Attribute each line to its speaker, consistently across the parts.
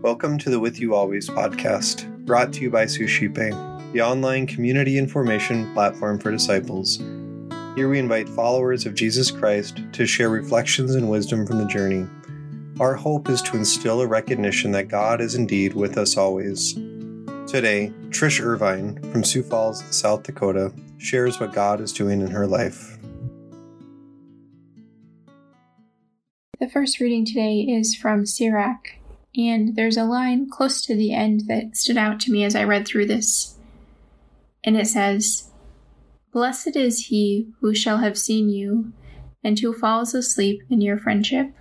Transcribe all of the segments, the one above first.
Speaker 1: Welcome to the With You Always podcast, brought to you by Suscipe, the online community information platform for disciples. Here we invite followers of Jesus Christ to share reflections and wisdom from the journey. Our hope is to instill a recognition that God is indeed with us always. Today, Trish Irvine from Sioux Falls, South Dakota, shares what God is doing in her life.
Speaker 2: The first reading today is from Sirach, and there's a line close to the end that stood out to me as I read through this. And it says, Blessed is he who shall have seen you, and who falls asleep in your friendship.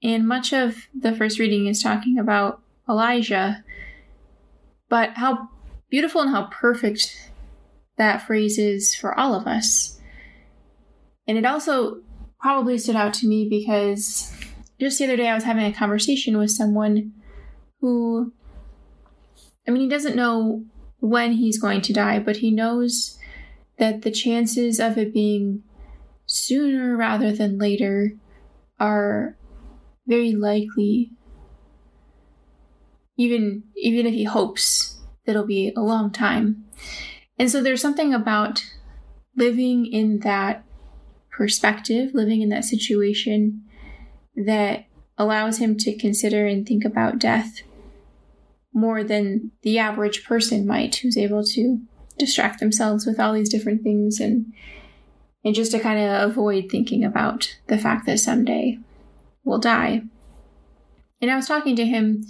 Speaker 2: And much of the first reading is talking about Elijah, but how beautiful and how perfect that phrase is for all of us. And it also probably stood out to me because just the other day I was having a conversation with someone who, I mean, he doesn't know when he's going to die, but he knows that the chances of it being sooner rather than later are very likely. Even even if he hopes that it'll be a long time. And so there's something about living in that perspective, living in that situation that allows him to consider and think about death more than the average person might who's able to distract themselves with all these different things and and just to kind of avoid thinking about the fact that someday we'll die. And I was talking to him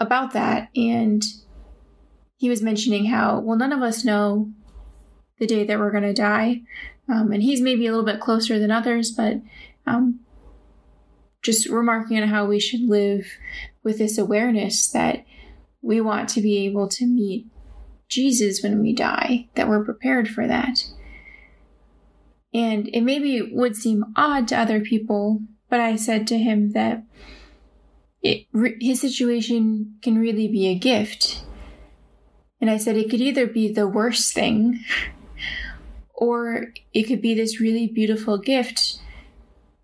Speaker 2: about that and he was mentioning how well none of us know the day that we're going to die um, and he's maybe a little bit closer than others, but um, just remarking on how we should live with this awareness that we want to be able to meet Jesus when we die, that we're prepared for that. And it maybe would seem odd to other people, but I said to him that it, his situation can really be a gift. And I said it could either be the worst thing or it could be this really beautiful gift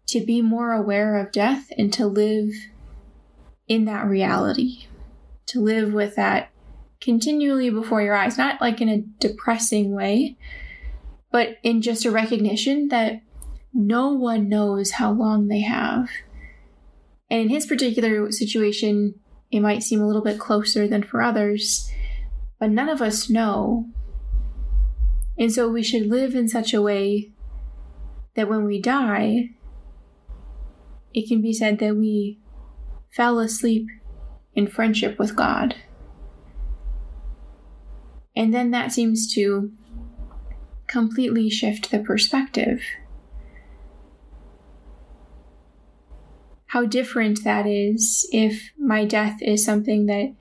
Speaker 2: to be more aware of death and to live in that reality, to live with that continually before your eyes, not like in a depressing way, but in just a recognition that no one knows how long they have. And in his particular situation, it might seem a little bit closer than for others, but none of us know and so we should live in such a way that when we die, it can be said that we fell asleep in friendship with God. And then that seems to completely shift the perspective. How different that is if my death is something that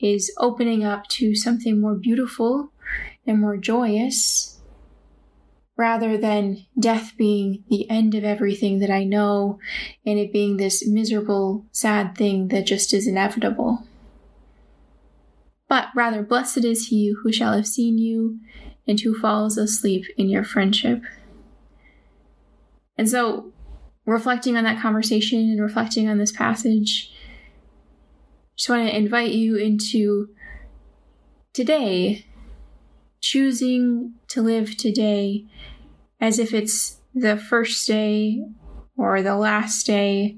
Speaker 2: is opening up to something more beautiful and more joyous, rather than death being the end of everything that I know and it being this miserable, sad thing that just is inevitable. But rather, blessed is he who shall have seen you and who falls asleep in your friendship. And so, reflecting on that conversation and reflecting on this passage, just want to invite you into today choosing to live today as if it's the first day or the last day,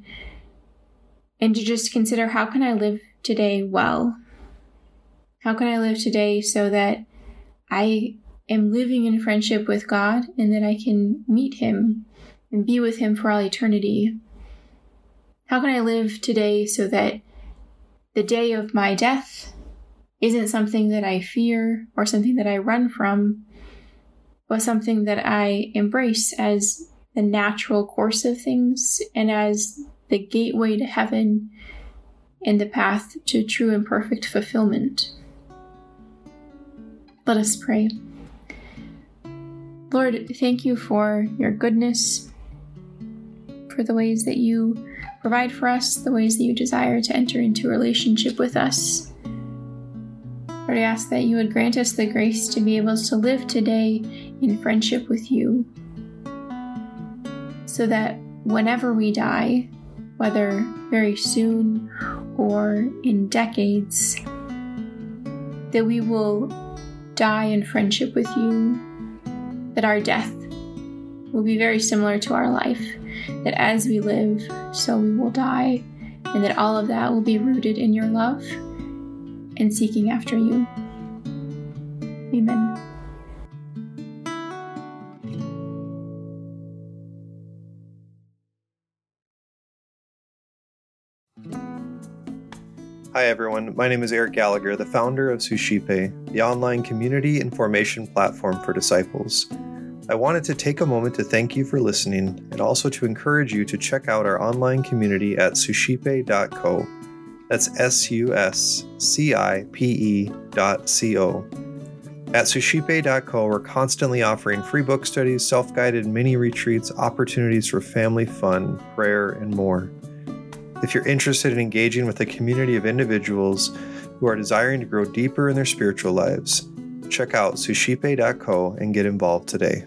Speaker 2: and to just consider how can I live today well? How can I live today so that I am living in friendship with God and that I can meet Him and be with Him for all eternity? How can I live today so that the day of my death isn't something that I fear or something that I run from, but something that I embrace as the natural course of things and as the gateway to heaven and the path to true and perfect fulfillment. Let us pray. Lord, thank you for your goodness, for the ways that you provide for us, the ways that you desire to enter into relationship with us. Lord, I ask that you would grant us the grace to be able to live today in friendship with you, so that whenever we die, whether very soon or in decades, that we will die in friendship with you, that our death will be very similar to our life, that as we live, so we will die, and that all of that will be rooted in your love and seeking after you. Amen.
Speaker 1: Hi, everyone. My name is Eric Gallagher, the founder of Suscipe, the online community and formation platform for disciples. I wanted to take a moment to thank you for listening and also to encourage you to check out our online community at suscipe.co. That's S U S C I P E dot C O. At suscipe.co, we're constantly offering free book studies, self guided mini retreats, opportunities for family fun, prayer, and more. If you're interested in engaging with a community of individuals who are desiring to grow deeper in their spiritual lives, check out suscipe.co and get involved today.